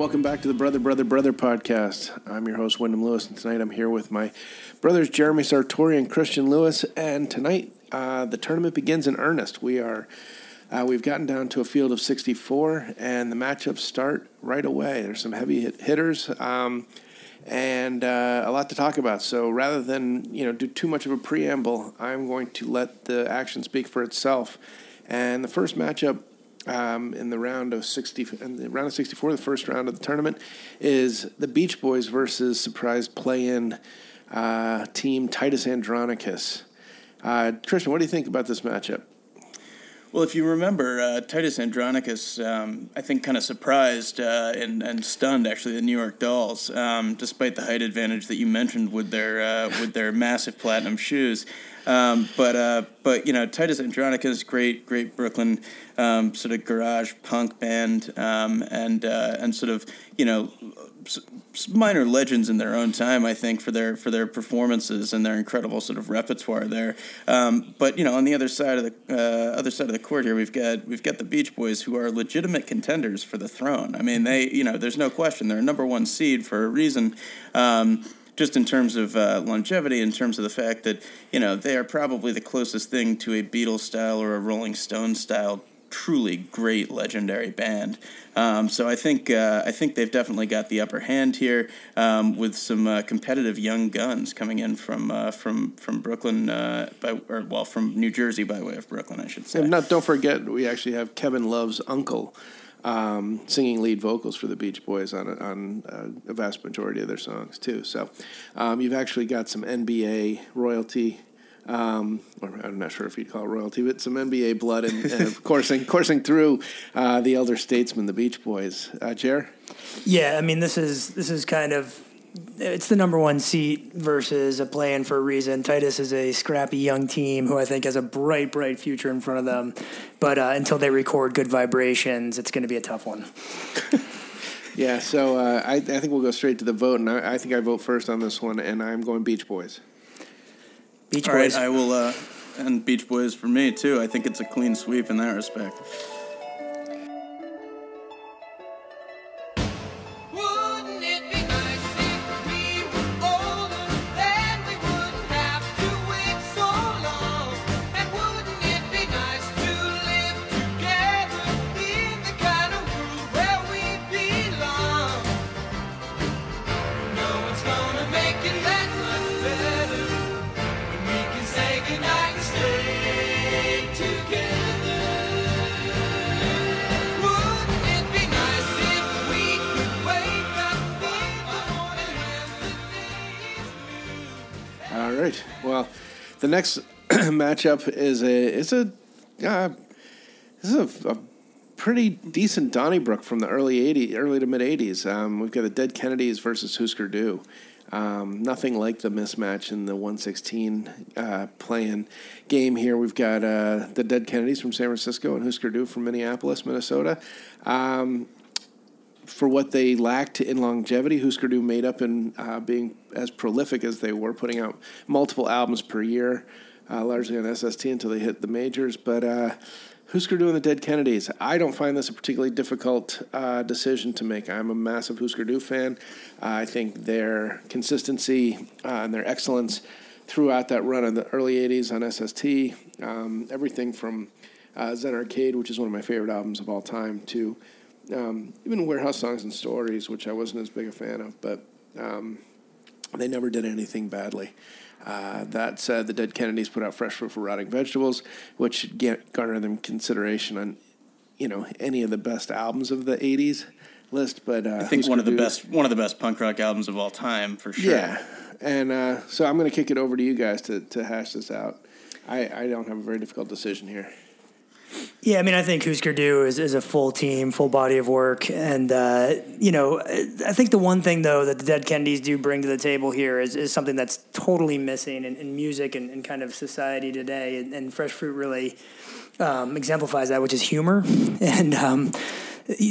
Welcome back to the Brother, Brother, Brother podcast. I'm your host, Wyndham Lewis, and tonight I'm here with my brothers, Jeremy Sartori and Christian Lewis. And tonight, uh, the tournament begins in earnest. We are, uh, we've gotten down to a field of 64, and the matchups start right away. There's some heavy hit- hitters. Um, and uh, a lot to talk about. So rather than you know do too much of a preamble, I'm going to let the action speak for itself. And the first matchup um, in the round of 60, in the round of 64, the first round of the tournament, is the Beach Boys versus surprise play-in uh, team Titus Andronicus. Uh, Christian, what do you think about this matchup? Well, if you remember, uh, Titus Andronicus, um, I think, kind of surprised uh, and, and stunned actually the New York Dolls, um, despite the height advantage that you mentioned with their uh, with their massive platinum shoes. Um, but uh, but you know Titus Andronicus, great great Brooklyn um, sort of garage punk band, um, and uh, and sort of you know minor legends in their own time, I think, for their for their performances and their incredible sort of repertoire there. Um, but you know, on the other side of the uh, other side of the court here, we've got we've got the Beach Boys, who are legitimate contenders for the throne. I mean, they you know, there's no question they're a number one seed for a reason. Um, just in terms of uh, longevity, in terms of the fact that you know they are probably the closest thing to a Beatles style or a Rolling Stone style truly great legendary band. Um, so I think uh, I think they've definitely got the upper hand here um, with some uh, competitive young guns coming in from uh, from from Brooklyn uh, by or well from New Jersey by way of Brooklyn I should say. And not don't forget we actually have Kevin Love's uncle. Um, singing lead vocals for the Beach Boys on on uh, a vast majority of their songs too. So um, you've actually got some NBA royalty um, or I'm not sure if you'd call it royalty, but some NBA blood and, and coursing coursing through uh, the elder statesmen, the Beach Boys. Uh, Jer? Yeah, I mean this is this is kind of it's the number one seat versus a plan for a reason. Titus is a scrappy young team who I think has a bright, bright future in front of them. But uh, until they record good vibrations, it's going to be a tough one. yeah, so uh, I, I, think we'll go straight to the vote, and I, I think I vote first on this one, and I'm going Beach Boys. Beach All Boys. Right, I will, uh, and Beach Boys for me too. I think it's a clean sweep in that respect. The next matchup is a is a uh, this is a, a, pretty decent Donnybrook from the early '80s, early to mid '80s. Um, we've got the Dead Kennedys versus Husker Du. Um, nothing like the mismatch in the 116 uh, playing game here. We've got uh, the Dead Kennedys from San Francisco and Husker Du from Minneapolis, Minnesota. Um, for what they lacked in longevity, Husker Du made up in uh, being as prolific as they were, putting out multiple albums per year, uh, largely on SST until they hit the majors. But uh, Husker Du and the Dead Kennedys, I don't find this a particularly difficult uh, decision to make. I'm a massive Husker Du fan. I think their consistency uh, and their excellence throughout that run in the early 80s on SST, um, everything from uh, Zen Arcade, which is one of my favorite albums of all time, to um, even Warehouse Songs and Stories, which I wasn't as big a fan of, but um, they never did anything badly. Uh, that said, the Dead Kennedys put out Fresh Fruit for Rotting Vegetables, which get, garner them consideration on, you know, any of the best albums of the '80s list. But uh, I think one of the best one of the best punk rock albums of all time for sure. Yeah, and uh, so I'm going to kick it over to you guys to to hash this out. I, I don't have a very difficult decision here. Yeah, I mean, I think Husker Du is, is a full team, full body of work. And, uh, you know, I think the one thing, though, that the Dead Kennedys do bring to the table here is, is something that's totally missing in, in music and, and kind of society today. And, and Fresh Fruit really um, exemplifies that, which is humor and um,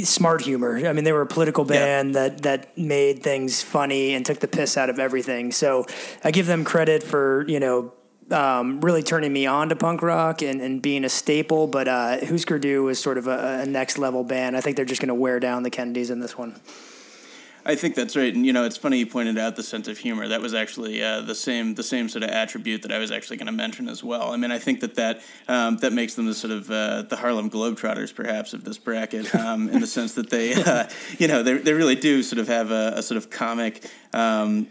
smart humor. I mean, they were a political band yeah. that, that made things funny and took the piss out of everything. So I give them credit for, you know, um, really turning me on to punk rock and, and being a staple. But uh, Husker Du is sort of a, a next level band. I think they're just going to wear down the Kennedys in this one. I think that's right, and you know, it's funny you pointed out the sense of humor. That was actually uh, the same the same sort of attribute that I was actually going to mention as well. I mean, I think that that um, that makes them the sort of uh, the Harlem Globetrotters, perhaps, of this bracket, um, in the sense that they, uh, you know, they they really do sort of have a, a sort of comic. Um,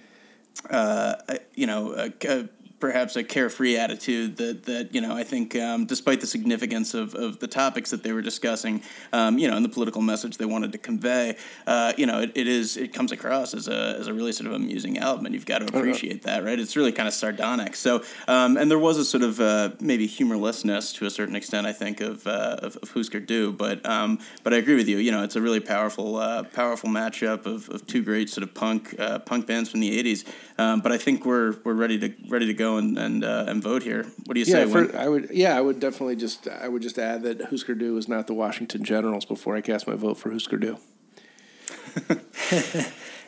uh, you know, a, a perhaps a carefree attitude that that you know I think um, despite the significance of, of the topics that they were discussing, um, you know, and the political message they wanted to convey, uh, you know, it, it is it comes across as a as a really sort of amusing album, and you've got to appreciate that, right? It's really kind of sardonic. So, um, and there was a sort of uh, maybe humorlessness to a certain extent, I think, of uh, of, of Husker Du, but um, but I agree with you. You know, it's a really powerful uh, powerful matchup of, of two great sort of punk uh, punk bands from the '80s. Um, but I think we're we're ready to ready to go and and, uh, and vote here. What do you Yeah, say? for, I would. Yeah, I would definitely just. I would just add that Husker Du is not the Washington Generals before I cast my vote for Husker Du.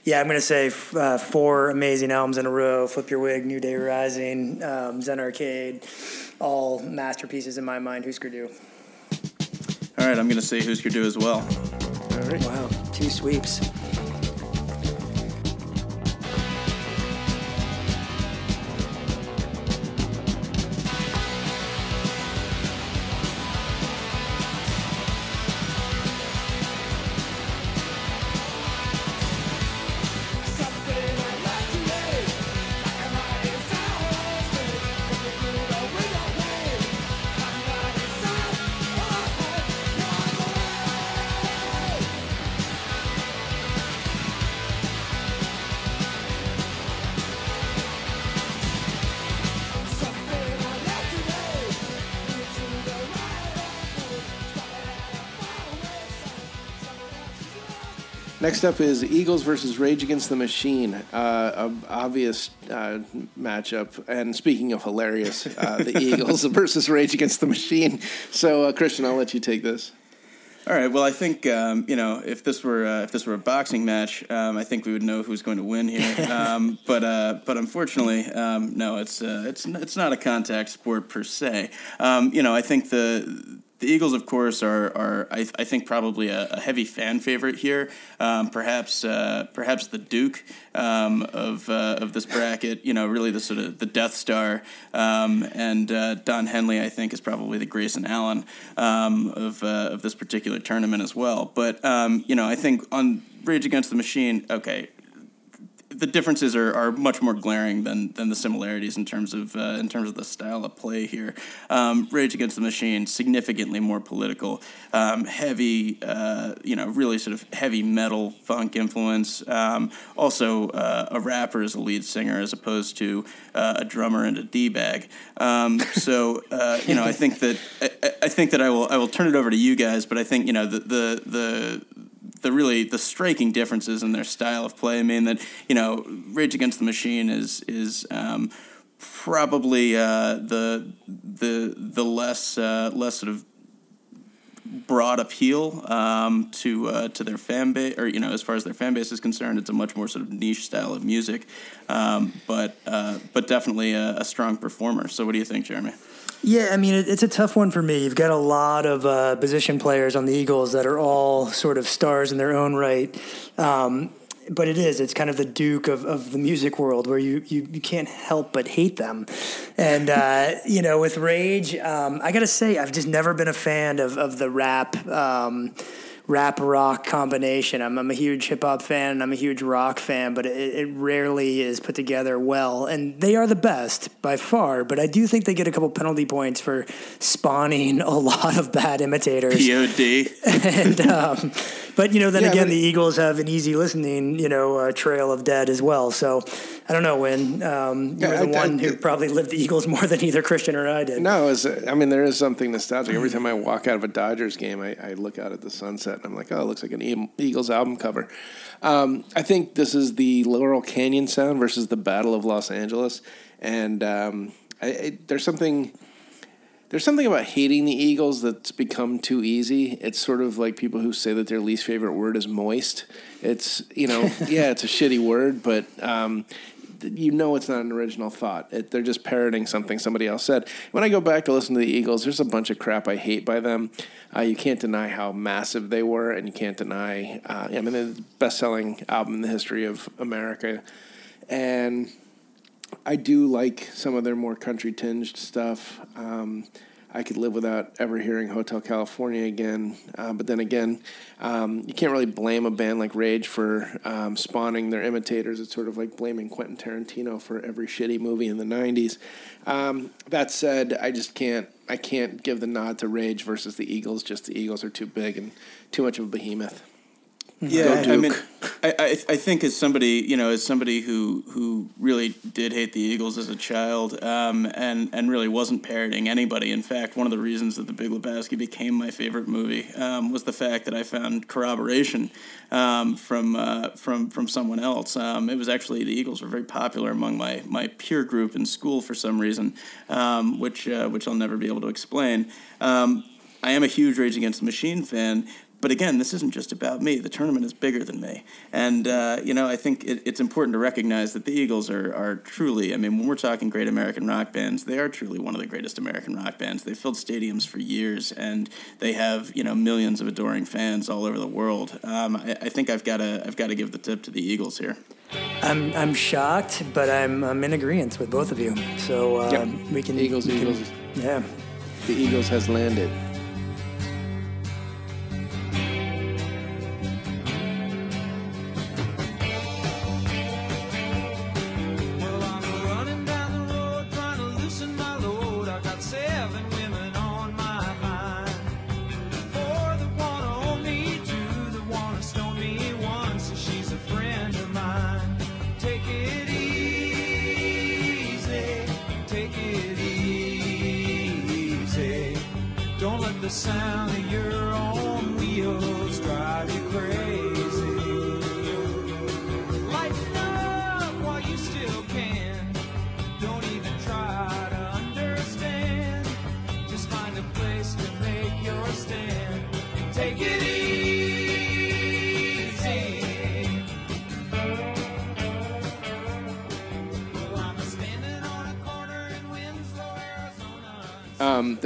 Yeah, I'm going to say f- uh, four amazing albums in a row Flip Your Wig, New Day Rising, um, Zen Arcade, all masterpieces in my mind. Husker Du. All right, I'm going to say Husker Du as well. All right. Wow, two sweeps. Next up is Eagles versus Rage Against the Machine. Uh, a obvious uh, matchup. And speaking of hilarious, uh, the Eagles versus Rage Against the Machine. So, uh, Christian, I'll let you take this. All right. Well, I think um, you know if this were uh, if this were a boxing match, um, I think we would know who's going to win here. Um, but uh, but unfortunately, um, no. It's uh, it's it's not a contact sport per se. Um, you know, I think the the Eagles, of course, are are I, I think probably a, a heavy fan favorite here. Um, perhaps uh, perhaps the Duke um, of uh, of this bracket. You know, really the sort of the Death Star. Um, and uh, Don Henley, I think, is probably the Grayson Allen um, of uh, of this particular tournament as well. But um, you know, I think on Rage Against the Machine, okay, the differences are, are much more glaring than, than the similarities in terms of uh, in terms of the style of play here. Um, Rage Against the Machine significantly more political, um, heavy, uh, you know, really sort of heavy metal funk influence. Um, also, uh, a rapper as a lead singer as opposed to uh, a drummer and a d bag. Um, so uh, you know, I think that I, I think that I will I will turn it over to you guys, but I think you know the the the the really the striking differences in their style of play. I mean that you know Rage Against the Machine is is um, probably uh, the the the less uh, less sort of broad appeal um, to uh, to their fan base, or you know, as far as their fan base is concerned, it's a much more sort of niche style of music, um, but uh, but definitely a, a strong performer. So, what do you think, Jeremy? Yeah, I mean, it, it's a tough one for me. You've got a lot of uh, position players on the Eagles that are all sort of stars in their own right. Um, but it is, it's kind of the Duke of, of the music world where you, you, you can't help but hate them. And, uh, you know, with Rage, um, I got to say, I've just never been a fan of, of the rap. Um, rap rock combination. I'm, I'm a huge hip hop fan and I'm a huge rock fan, but it, it rarely is put together well. And they are the best by far, but I do think they get a couple penalty points for spawning a lot of bad imitators. Pod. and um, but you know, then Yeah, again, the Eagles have an easy listening, you know, uh, trail of dead as well. So I don't know when um, you're Yeah, the I- I- one who probably lived the Eagles more than either Christian or I did. No, it's, I mean, there is something nostalgic. Every time I walk out of a Dodgers game, I, I look out at the sunset and I'm like, oh, it looks like an Eagles album cover. Um, I think this is the Laurel Canyon sound versus the Battle of Los Angeles. And um, I, I, there's something. There's something about hating the Eagles that's become too easy. It's sort of like people who say that their least favorite word is moist. It's you know, yeah, it's a shitty word, but um, you know it's not an original thought. It, they're just parroting something somebody else said. When I go back to listen to the Eagles, there's a bunch of crap I hate by them. Uh, you can't deny how massive they were, and you can't deny. Uh, I mean, the best-selling album in the history of America, and I do like some of their more country tinged stuff. Um, I could live without ever hearing Hotel California again. Uh, but then again, um, you can't really blame a band like Rage for um, spawning their imitators. It's sort of like blaming Quentin Tarantino for every shitty movie in the '90s. Um, that said, I just can't. I can't give the nod to Rage versus the Eagles. Just the Eagles are too big and too much of a behemoth. Yeah, I mean, I, I, I think as somebody you know as somebody who who really did hate the Eagles as a child, um, and and really wasn't parroting anybody. In fact, one of the reasons that The Big Lebowski became my favorite movie um, was the fact that I found corroboration um, from uh, from from someone else. Um, it was actually the Eagles were very popular among my my peer group in school for some reason, um, which uh, which I'll never be able to explain. Um, I am a huge Rage Against the Machine fan, but again, this isn't just about me. The tournament is bigger than me, and uh, you know I think it, it's important to recognize that the Eagles are are truly. I mean, when we're talking great American rock bands, they are truly one of the greatest American rock bands. They've filled stadiums for years, and they have you know millions of adoring fans all over the world. Um, I, I think I've got to I've got to give the tip to the Eagles here. I'm I'm shocked, but I'm I'm in agreement with both of you. So um, yep. we can Eagles, we Eagles. Can, yeah, the Eagles has landed. Um,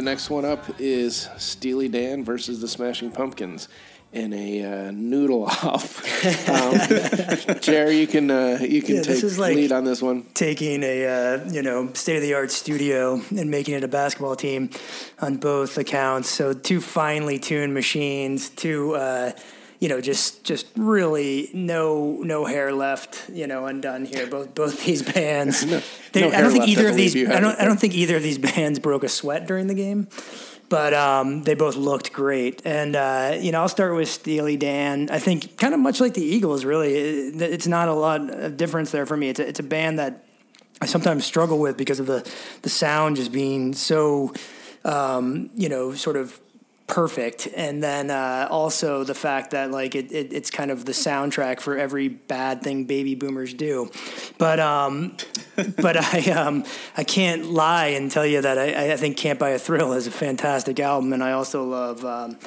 next one up is Steely Dan versus the Smashing Pumpkins in a uh, noodle off. um, Jerry, you can uh, you can yeah, take like lead on this one. Taking a uh, you know state of the art studio and making it a basketball team on both accounts. So two finely tuned machines, two uh, you know, just just really no no hair left, you know, undone here. Both both these bands. no, they, no I don't think either of these. I don't. I don't think either of these bands broke a sweat during the game, but um, they both looked great. And uh, you know, I'll start with Steely Dan. I think kind of much like the Eagles. Really, it's not a lot of difference there for me. It's a, it's a band that I sometimes struggle with because of the the sound just being so. Um, you know, sort of perfect and then uh, also the fact that like it, it, it's kind of the soundtrack for every bad thing baby boomers do but um but i um i can't lie and tell you that i i think can't buy a thrill is a fantastic album and i also love um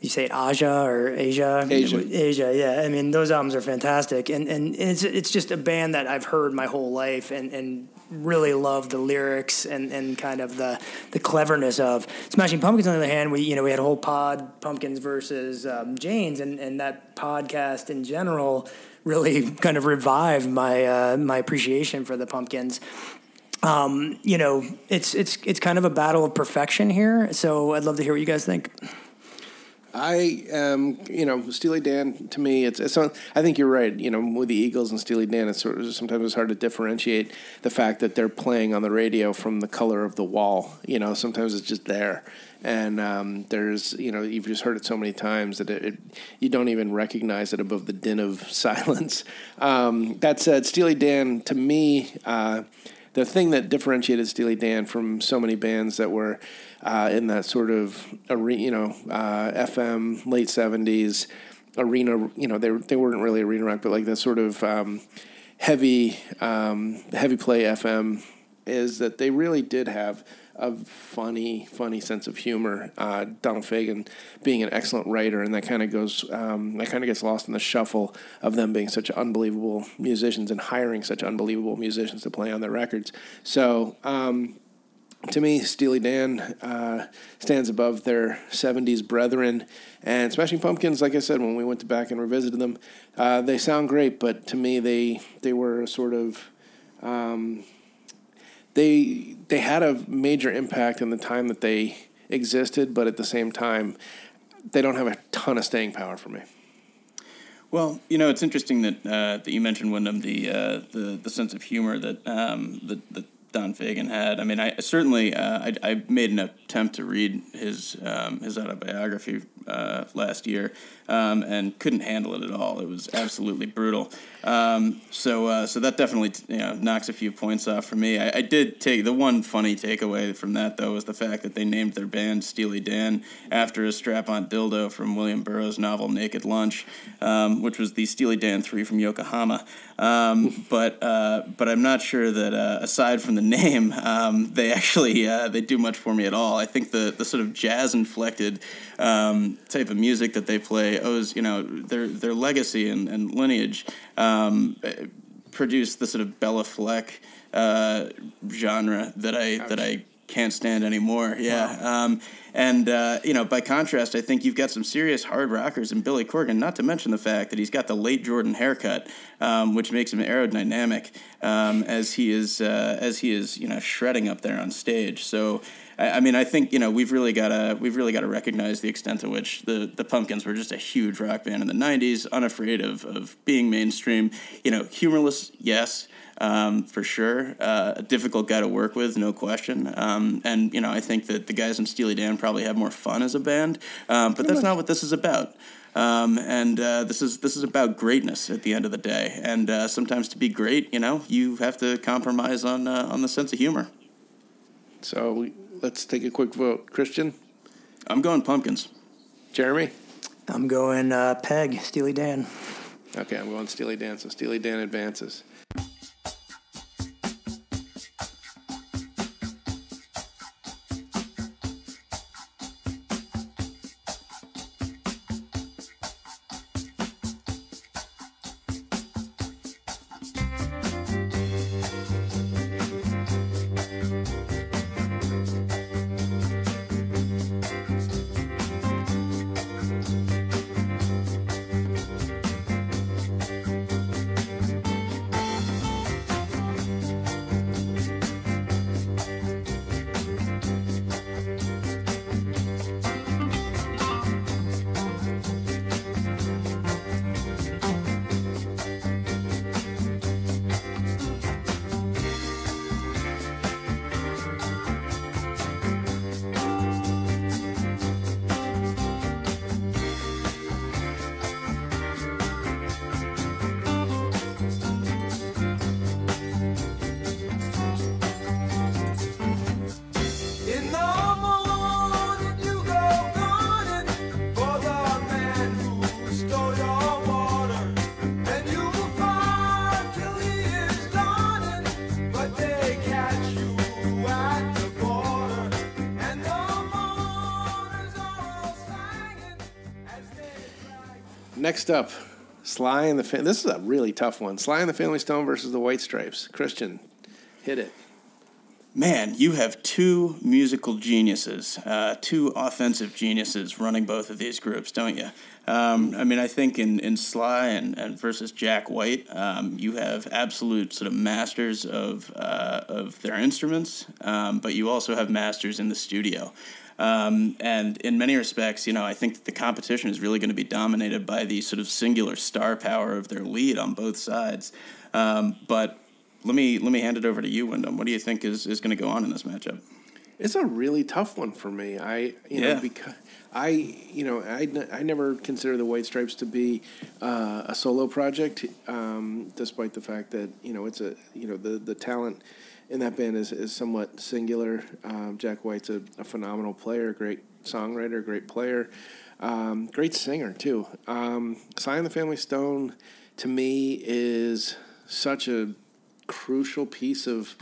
you say Aja or Asia? Asia. Asia, yeah. I mean, those albums are fantastic. And, and it's, it's just a band that I've heard my whole life and, and really love the lyrics and, and kind of the, the cleverness of Smashing Pumpkins. On the other hand, we you know we had a whole pod Pumpkins versus um, Janes, and, and that podcast in general really kind of revived my uh, my appreciation for the Pumpkins. Um, you know, it's it's it's kind of a battle of perfection here. So I'd love to hear what you guys think. I um, you know, Steely Dan to me, it's it's. I think you're right. You know, with the Eagles and Steely Dan, it's sort of sometimes it's hard to differentiate the fact that they're playing on the radio from the color of the wall. You know, sometimes it's just there, and um, there's you know you've just heard it so many times that it, it you don't even recognize it above the din of silence. Um, that said, Steely Dan to me. Uh, the thing that differentiated Steely Dan from so many bands that were uh, in that sort of you know, uh, FM late seventies arena. You know, they they weren't really arena rock, but like that sort of um, heavy um, heavy play FM is that they really did have a funny, funny sense of humor. Uh, Donald Fagen being an excellent writer, and that kind of goes, um, that kind of gets lost in the shuffle of them being such unbelievable musicians and hiring such unbelievable musicians to play on their records. So, um, to me, Steely Dan uh, stands above their 70s brethren. And Smashing Pumpkins, like I said, when we went back and revisited them, uh, they sound great, but to me, they, they were a sort of. Um, they they had a major impact in the time that they existed, but at the same time, they don't have a ton of staying power for me. Well, you know, it's interesting that uh, that you mentioned Wyndham the uh, the the sense of humor that um, that, that Don Fagen had. I mean, I certainly uh, I, I, made an attempt to read his um, his autobiography uh, last year um, and couldn't handle it at all. It was absolutely brutal. Um, so uh, so that definitely you know knocks a few points off for me. I, I, did take the one funny takeaway from that though was the fact that they named their band Steely Dan after a strap-on dildo from William Burroughs' novel Naked Lunch, um, which was the Steely Dan three from Yokohama. Um, but uh, but I'm not sure that uh, aside from the name, um, they actually uh, they do much for me at all. I think the the sort of jazz inflected um, type of music that they play owes you know their their legacy and, and lineage um, produced the sort of Béla Fleck uh, genre that I that I can't stand anymore. Yeah. Wow. Um, and, uh, you know, by contrast, I think you've got some serious hard rockers in Billy Corgan, not to mention the fact that he's got the late Jordan haircut, um, which makes him aerodynamic um, as he is, uh, as he is, you know, shredding up there on stage. So, I, I mean, I think, you know, we've really got to, we've really got to recognize the extent to which the, the Pumpkins were just a huge rock band in the 90s, unafraid of, of being mainstream, you know, humorless, yes um, for sure. Uh, a difficult guy to work with, no question. Um, and you know, I think that the guys in Steely Dan probably have more fun as a band, um, but that's not what this is about. Um, and uh, this is this is about greatness at the end of the day. And uh, sometimes to be great, you know, you have to compromise on uh, on the sense of humor. So we, let's take a quick vote, Christian. I'm going pumpkins. Jeremy. I'm going uh, Peg Steely Dan. Okay, I'm going Steely Dan. So Steely Dan advances. Next up, Sly and the Fa- this is a really tough one. Sly and the Family Stone versus the White Stripes. Christian, hit it. Man, you have two musical geniuses, uh, two offensive geniuses running both of these groups, don't you? Um, I mean, I think in, in Sly and, and versus Jack White, um, you have absolute sort of masters of uh, of their instruments, um, but you also have masters in the studio. Um, and in many respects, you know, I think the competition is really going to be dominated by the sort of singular star power of their lead on both sides. Um, but let me let me hand it over to you, Wyndham. What do you think is, is going to go on in this matchup? It's a really tough one for me. I you yeah. know because I you know I, I never consider the White Stripes to be uh, a solo project, um, despite the fact that you know it's a you know the the talent in that band is, is somewhat singular. Um, Jack White's a, a, phenomenal player, great songwriter, great player, um, great singer too. Um, the Family Stone to me is such a crucial piece of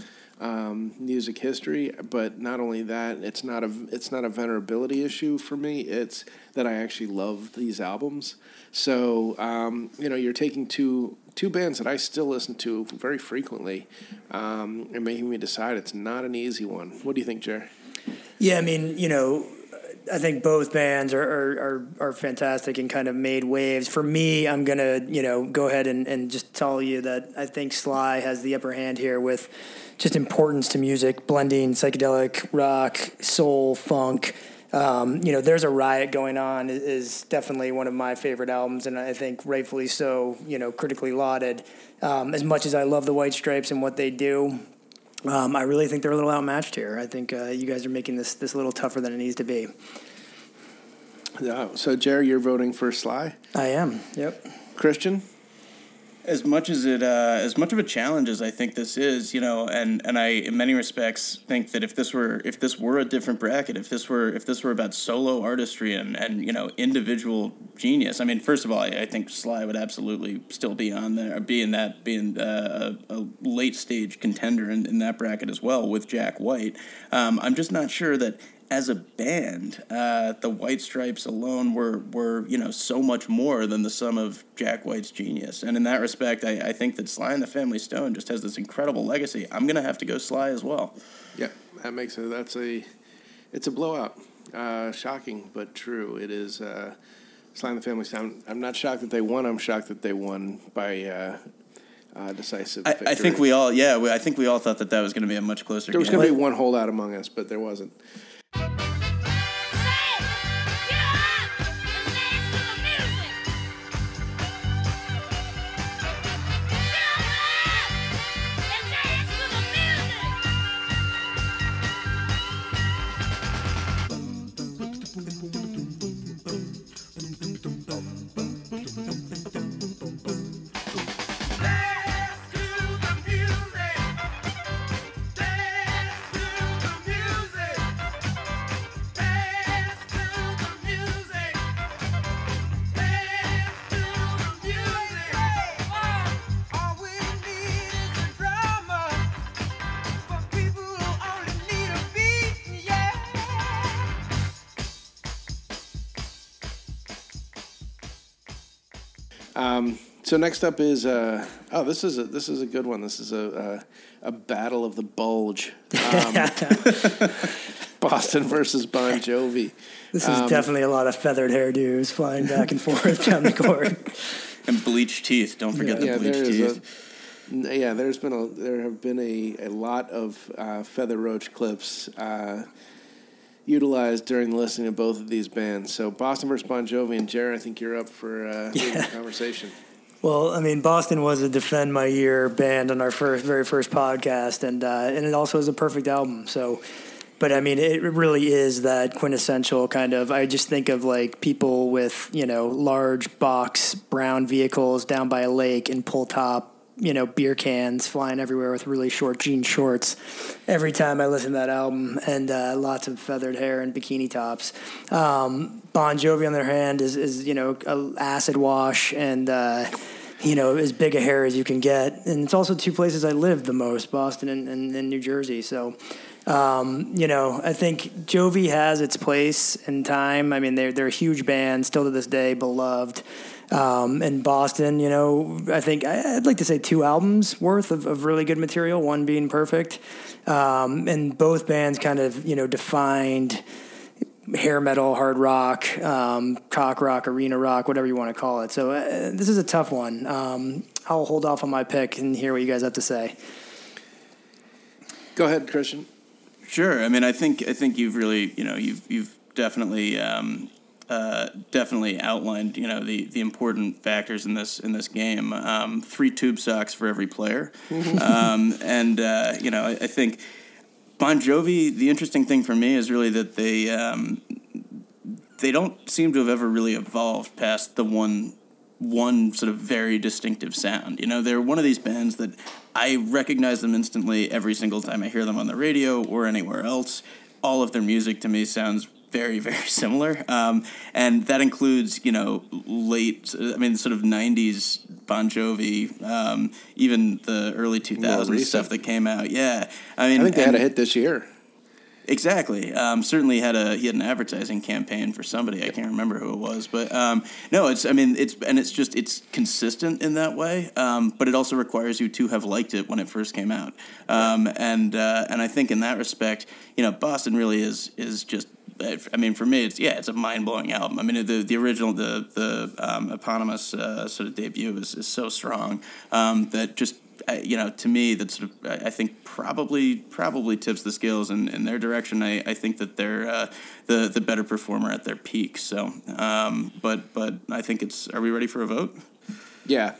um, music history. But not only that, it's not a it's not a venerability issue for me. It's that I actually love these albums. So um, you know, you're taking two two bands that I still listen to very frequently, um, and making me decide it's not an easy one. What do you think, Jer? Yeah, I mean, you know, I think both bands are, are, are, are, fantastic and kind of made waves. For me, I'm going to, you know, go ahead and, and just tell you that I think Sly has the upper hand here with just importance to music, blending psychedelic, rock, soul, funk. Um, you know, There's a Riot going on is definitely one of my favorite albums, and I think rightfully so, you know, critically lauded. Um, as much as I love the White Stripes and what they do, um, I really think they're a little outmatched here. I think uh, you guys are making this this a little tougher than it needs to be. Yeah. So, Jerry, you're voting for Sly. I am. Yep. Christian. As much as it, uh, as much of a challenge as I think this is, you know, and, and I, in many respects, think that if this were if this were a different bracket, if this were if this were about solo artistry and, and you know individual genius, I mean, first of all, I, I think Sly would absolutely still be on there, be in that, being uh, a, late stage contender in, in that bracket as well with Jack White. Um, I'm just not sure that as a band, uh, the White Stripes alone were were you know so much more than the sum of Jack White's genius. And in that respect, I, I think that Sly and the Family Stone just has this incredible legacy. I'm gonna have to go Sly as well. Yeah, that makes it. That's a it's a blowout. Uh, shocking, but true. It is. Uh, Sly and the Family Stone. I'm not shocked that they won. I'm shocked that they won by. Uh, uh, decisive. I, I, think we all, yeah, we, I think we all thought that that was going to be a much closer. There was going to be one holdout among us, but there wasn't. Um, so next up is uh, oh this is a this is a good one. This is a a, a battle of the bulge. Um, Boston versus Bon Jovi. This is um, definitely a lot of feathered hairdos flying back and forth down the court. And bleached teeth. Don't forget yeah. the yeah, bleached teeth. A, yeah, there's been a there have been a, a lot of uh, feather roach clips uh, utilized during the listening to both of these bands. So Boston versus Bon Jovi and Jared, I think you're up for uh, yeah. the conversation. Well, I mean, Boston was a Defend My Year band on our first, very first podcast, and uh, and it also is a perfect album. So, but I mean, it really is that quintessential kind of. I just think of like people with you know large box brown vehicles down by a lake and pull top you know, beer cans flying everywhere with really short jean shorts every time I listen to that album, and uh, lots of feathered hair and bikini tops. Um, bon Jovi, on the other hand, is, is you know, a acid wash and, uh, you know, as big a hair as you can get. And it's also two places I live the most Boston and, and, and New Jersey. So, um, you know, I think Jovi has its place in time. I mean, they're, they're a huge band, still to this day, beloved. Um, in Boston, you know, I think I'd like to say two albums worth of, of really good material, one being perfect. Um, and both bands kind of, you know, defined hair metal, hard rock, um, cock rock, arena rock, whatever you want to call it. So uh, this is a tough one. Um, I'll hold off on my pick and hear what you guys have to say. Go ahead, Christian. Sure. I mean, I think I think you've really, you know, you've you've definitely um, uh, definitely outlined, you know, the, the important factors in this in this game. Um, three tube socks for every player, um, and uh, you know, I, I, think Bon Jovi. The interesting thing for me is really that they um, they don't seem to have ever really evolved past the one one sort of very distinctive sound. You know, they're one of these bands that I recognize them instantly every single time I hear them on the radio or anywhere else. All of their music to me sounds very very similar, um, and that includes you know late I mean sort of '90s Bon Jovi, um, even the early 2000s stuff that came out. Yeah, I mean, I think they had a hit this year. Exactly. Um, certainly had a he had an advertising campaign for somebody. I can't remember who it was, but um, no, it's I mean it's and it's just it's consistent in that way. Um, but it also requires you to have liked it when it first came out. Um, and uh, and I think in that respect, you know, Boston really is is just. I mean, for me, it's yeah, it's a mind blowing album. I mean, the the original, the the um, eponymous uh, sort of debut is, is so strong um, that just you know, to me, that sort of I think probably probably tips the scales in, in their direction. I, I think that they're uh, the the better performer at their peak. So, um, but but I think it's. Are we ready for a vote? Yeah.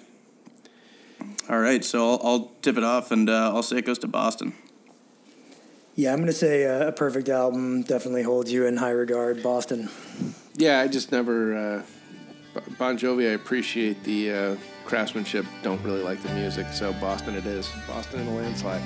All right, so I'll, I'll tip it off, and uh, I'll say it goes to Boston. Yeah, I'm going to say uh, a perfect album definitely holds you in high regard, Boston. Yeah, I just never. Uh, bon Jovi, I appreciate the uh, craftsmanship, don't really like the music, so Boston it is. Boston in a landslide.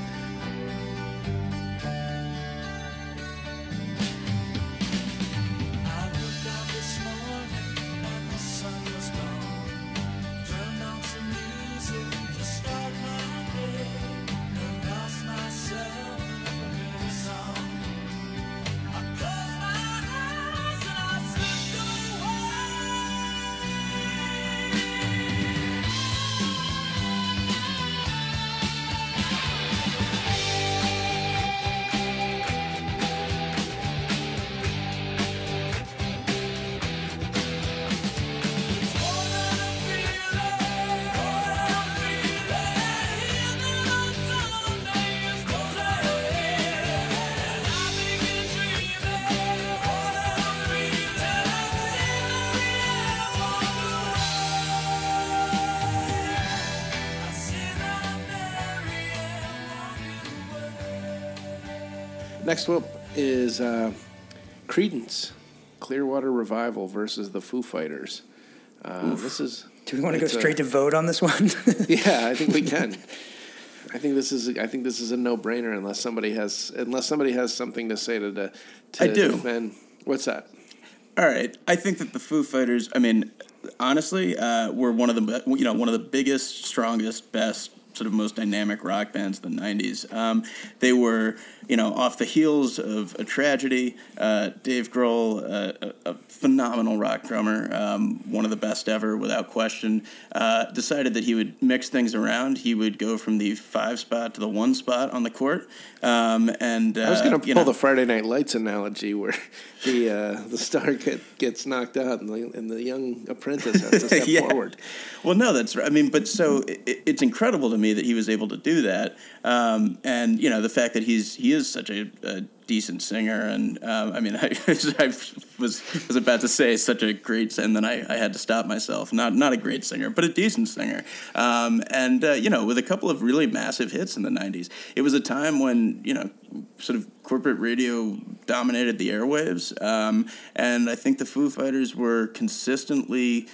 Next up is uh, Creedence Clearwater Revival versus the Foo Fighters. Uh, this is. Do we want to go straight a, to vote on this one? yeah, I think we can. I think this is I think this is a no brainer unless somebody has unless somebody has something to say to, to, to I do. defend. What's that? All right, I think that the Foo Fighters. I mean, honestly, uh, were one of the you know one of the biggest, strongest, best, sort of most dynamic rock bands of the '90s. Um, they were you know, off the heels of a tragedy, uh, Dave Grohl, uh, a, a, phenomenal rock drummer, um, one of the best ever without question, uh, decided that he would mix things around. He would go from the five spot to the one spot on the court. Um, and I was going to pull know, the Friday Night Lights analogy where the uh, the star get, gets knocked out and the, and the young apprentice has to step yeah. forward. Well, no, that's right. I mean, but so it, it's incredible to me that he was able to do that. Um, and you know, the fact that he's he is such a, a decent singer, and um, I mean, I, I, was was about to say such a great, and then I, I had to stop myself. Not not a great singer, but a decent singer. Um, and uh, you know, with a couple of really massive hits in the '90s, it was a time when you know, sort of corporate radio dominated the airwaves, um, and I think the Foo Fighters were consistently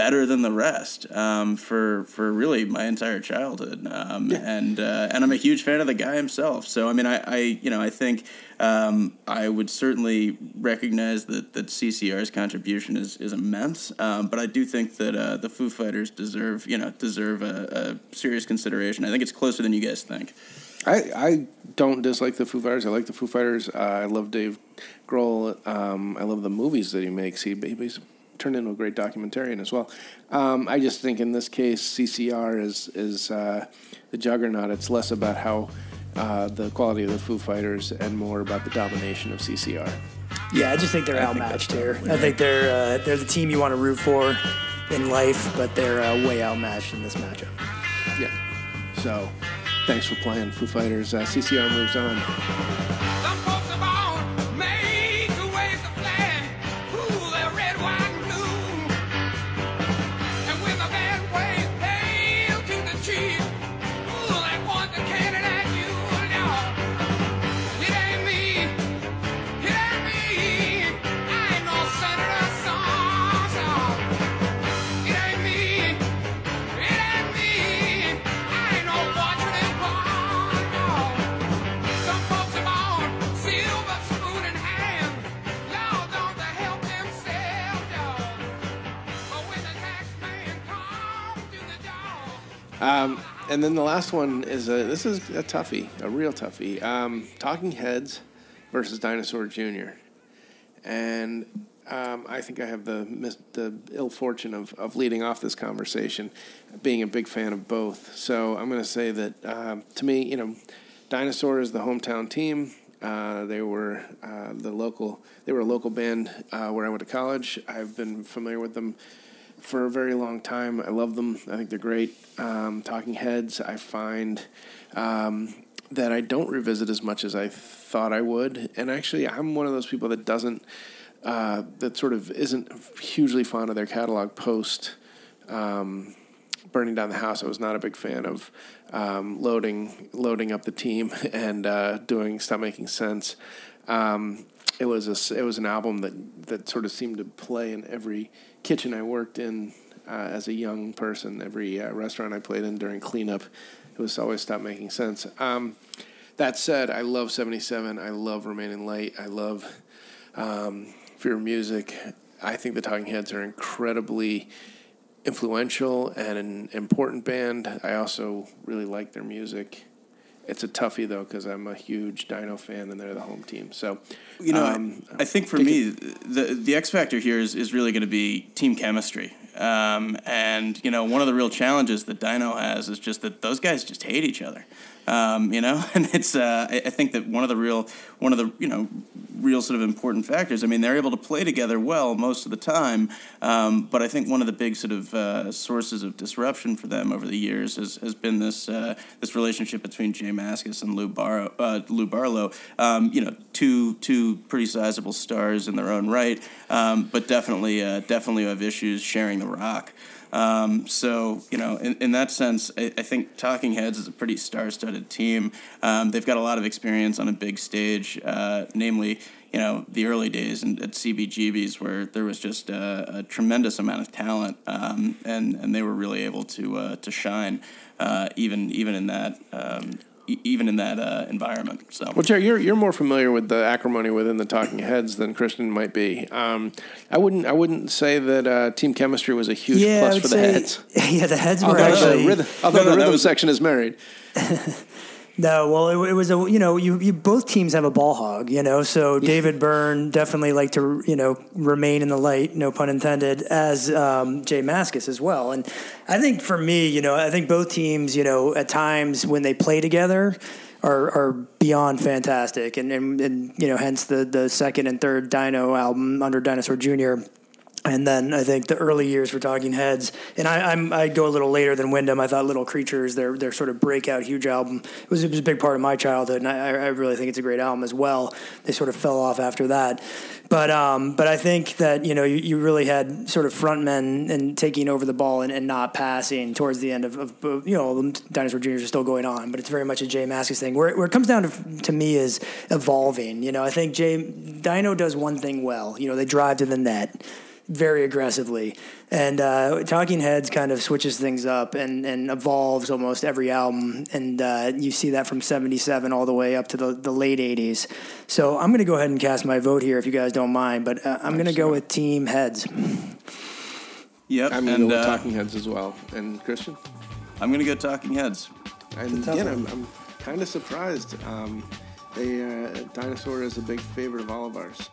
better than the rest um, for for really my entire childhood. Um, yeah. And uh, and I'm a huge fan of the guy himself. So I mean, I, I you know I think um, I would certainly recognize that that CCR's contribution is is immense. Um, but I do think that uh, the Foo Fighters deserve you know deserve a, a serious consideration. I think it's closer than you guys think. I, I don't dislike the Foo Fighters. I like the Foo Fighters. Uh, I love Dave Grohl. Um, I love the movies that he makes. He, he turned into a great documentarian as well. Um, I just think in this case, CCR is is uh, the juggernaut. It's less about how uh, the quality of the Foo Fighters and more about the domination of CCR. Yeah, I just think they're I outmatched think here. I think they're uh, they're the team you want to root for in life, but they're uh, way outmatched in this matchup. Yeah. So, thanks for playing, Foo Fighters. Uh, CCR moves on. Um, and then the last one is a, this is a toughie, a real toughie. Um, Talking Heads versus Dinosaur Jr. And um, I think I have the the ill fortune of, of leading off this conversation, being a big fan of both. So I'm going to say that um, to me, you know, Dinosaur is the hometown team. Uh, they were uh, the local. They were a local band uh, where I went to college. I've been familiar with them for a very long time. I love them. I think they're great. Um, Talking Heads. I find um, that I don't revisit as much as I thought I would. And actually, I'm one of those people that doesn't. Uh, that sort of isn't hugely fond of their catalog post um, burning down the house. I was not a big fan of um, loading loading up the team and uh, doing stop making sense. Um, it was a, it was an album that that sort of seemed to play in every kitchen I worked in uh, as a young person. Every uh, restaurant I played in during cleanup, it was always stop making sense. Um, that said, I love '77. I love Remain in Light. I love um, your music. I think the Talking Heads are incredibly influential and an important band. I also really like their music. It's a toughie though because I'm a huge Dino fan and they're the home team. So, you know, um, I, I, think for me the the X factor here is is really going to be team chemistry. Um, and you know, one of the real challenges that Dino has is just that those guys just hate each other. Um, you know, and it's uh, I, think that one of the real one of the you know real sort of important factors. I mean, they're able to play together well most of the time, um, but I think one of the big sort of uh, sources of disruption for them over the years has, has been this uh, this relationship between J Mascis and Lou, Bar- uh, Lou Barlow. Um, you know, two two pretty sizable stars in their own right, um, but definitely uh, definitely have issues sharing the rock. Um, so, you know, in, in that sense, I, I, think Talking Heads is a pretty star studded team. Um, they've got a lot of experience on a big stage, uh, namely, you know, the early days in, at CBGB's where there was just a, a tremendous amount of talent, um, and, and they were really able to, uh, to shine uh, even, even in that. Um, even in that uh, environment. So, well, Jerry, you're you're more familiar with the acrimony within the Talking Heads than Christian might be. Um, I wouldn't I wouldn't say that uh, team chemistry was a huge yeah, plus for the say, heads. Yeah, the heads were although actually. The rhythm, although no, no, the rhythm was, section is married. No, well, it, it, was a you know you, you both teams have a ball hog, you know. So yeah. David Byrne definitely like to you know remain in the light, no pun intended, as um, J Mascis as well. And I think for me, you know, I think both teams, you know, at times when they play together. Are, are beyond fantastic, and, and, and you know, hence the the second and third Dino album under Dinosaur Jr and then I think the early years for Talking Heads, and I, I'm I go a little later than Wyndham. I thought Little Creatures, their their sort of breakout huge album, it was, it was a big part of my childhood, and I, I really think it's a great album as well. They sort of fell off after that, but um, but I think that you know you, you really had sort of frontmen and taking over the ball and, and not passing towards the end of, of you know Dinosaur Juniors are still going on, but it's very much a J Mascis thing. Where where it comes down to to me is evolving. You know, I think Jay Dino does one thing well. You know, they drive to the net very aggressively. And uh, Talking Heads kind of switches things up and, and evolves almost every album. And uh, you see that from 77 all the way up to the, the late 80s. So I'm going to go ahead and cast my vote here if you guys don't mind. But uh, I'm going to go with Team Heads. Yep. I'm going to go uh, Talking Heads as well. And Christian? I'm going to go Talking Heads. And again, I'm, I'm kind of surprised. Um, they, uh, Dinosaur is a big favorite of all of ours.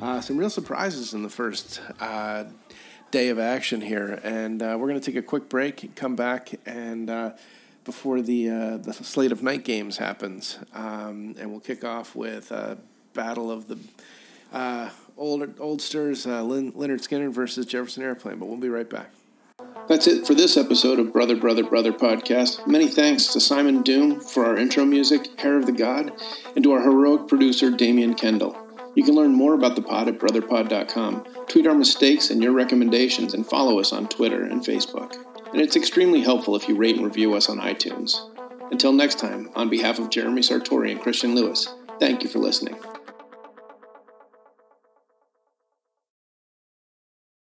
Uh, some real surprises in the first uh, day of action here, and uh, we're going to take a quick break, come back, and uh, before the uh, the slate of night games happens, um, and we'll kick off with a battle of the old Oldsters, uh, Lyn- Lynyrd Skynyrd versus Jefferson Airplane. But we'll be right back. That's it for this episode of Brother, Brother, Brother podcast. Many thanks to Simon Doom for our intro music, Hair of the God, and to our heroic producer, Damian Kendall. You can learn more about the pod at brotherpod.com. Tweet our mistakes and your recommendations, and follow us on Twitter and Facebook. And it's extremely helpful if you rate and review us on iTunes. Until next time, on behalf of Jeremy Sartori and Christian Lewis, thank you for listening.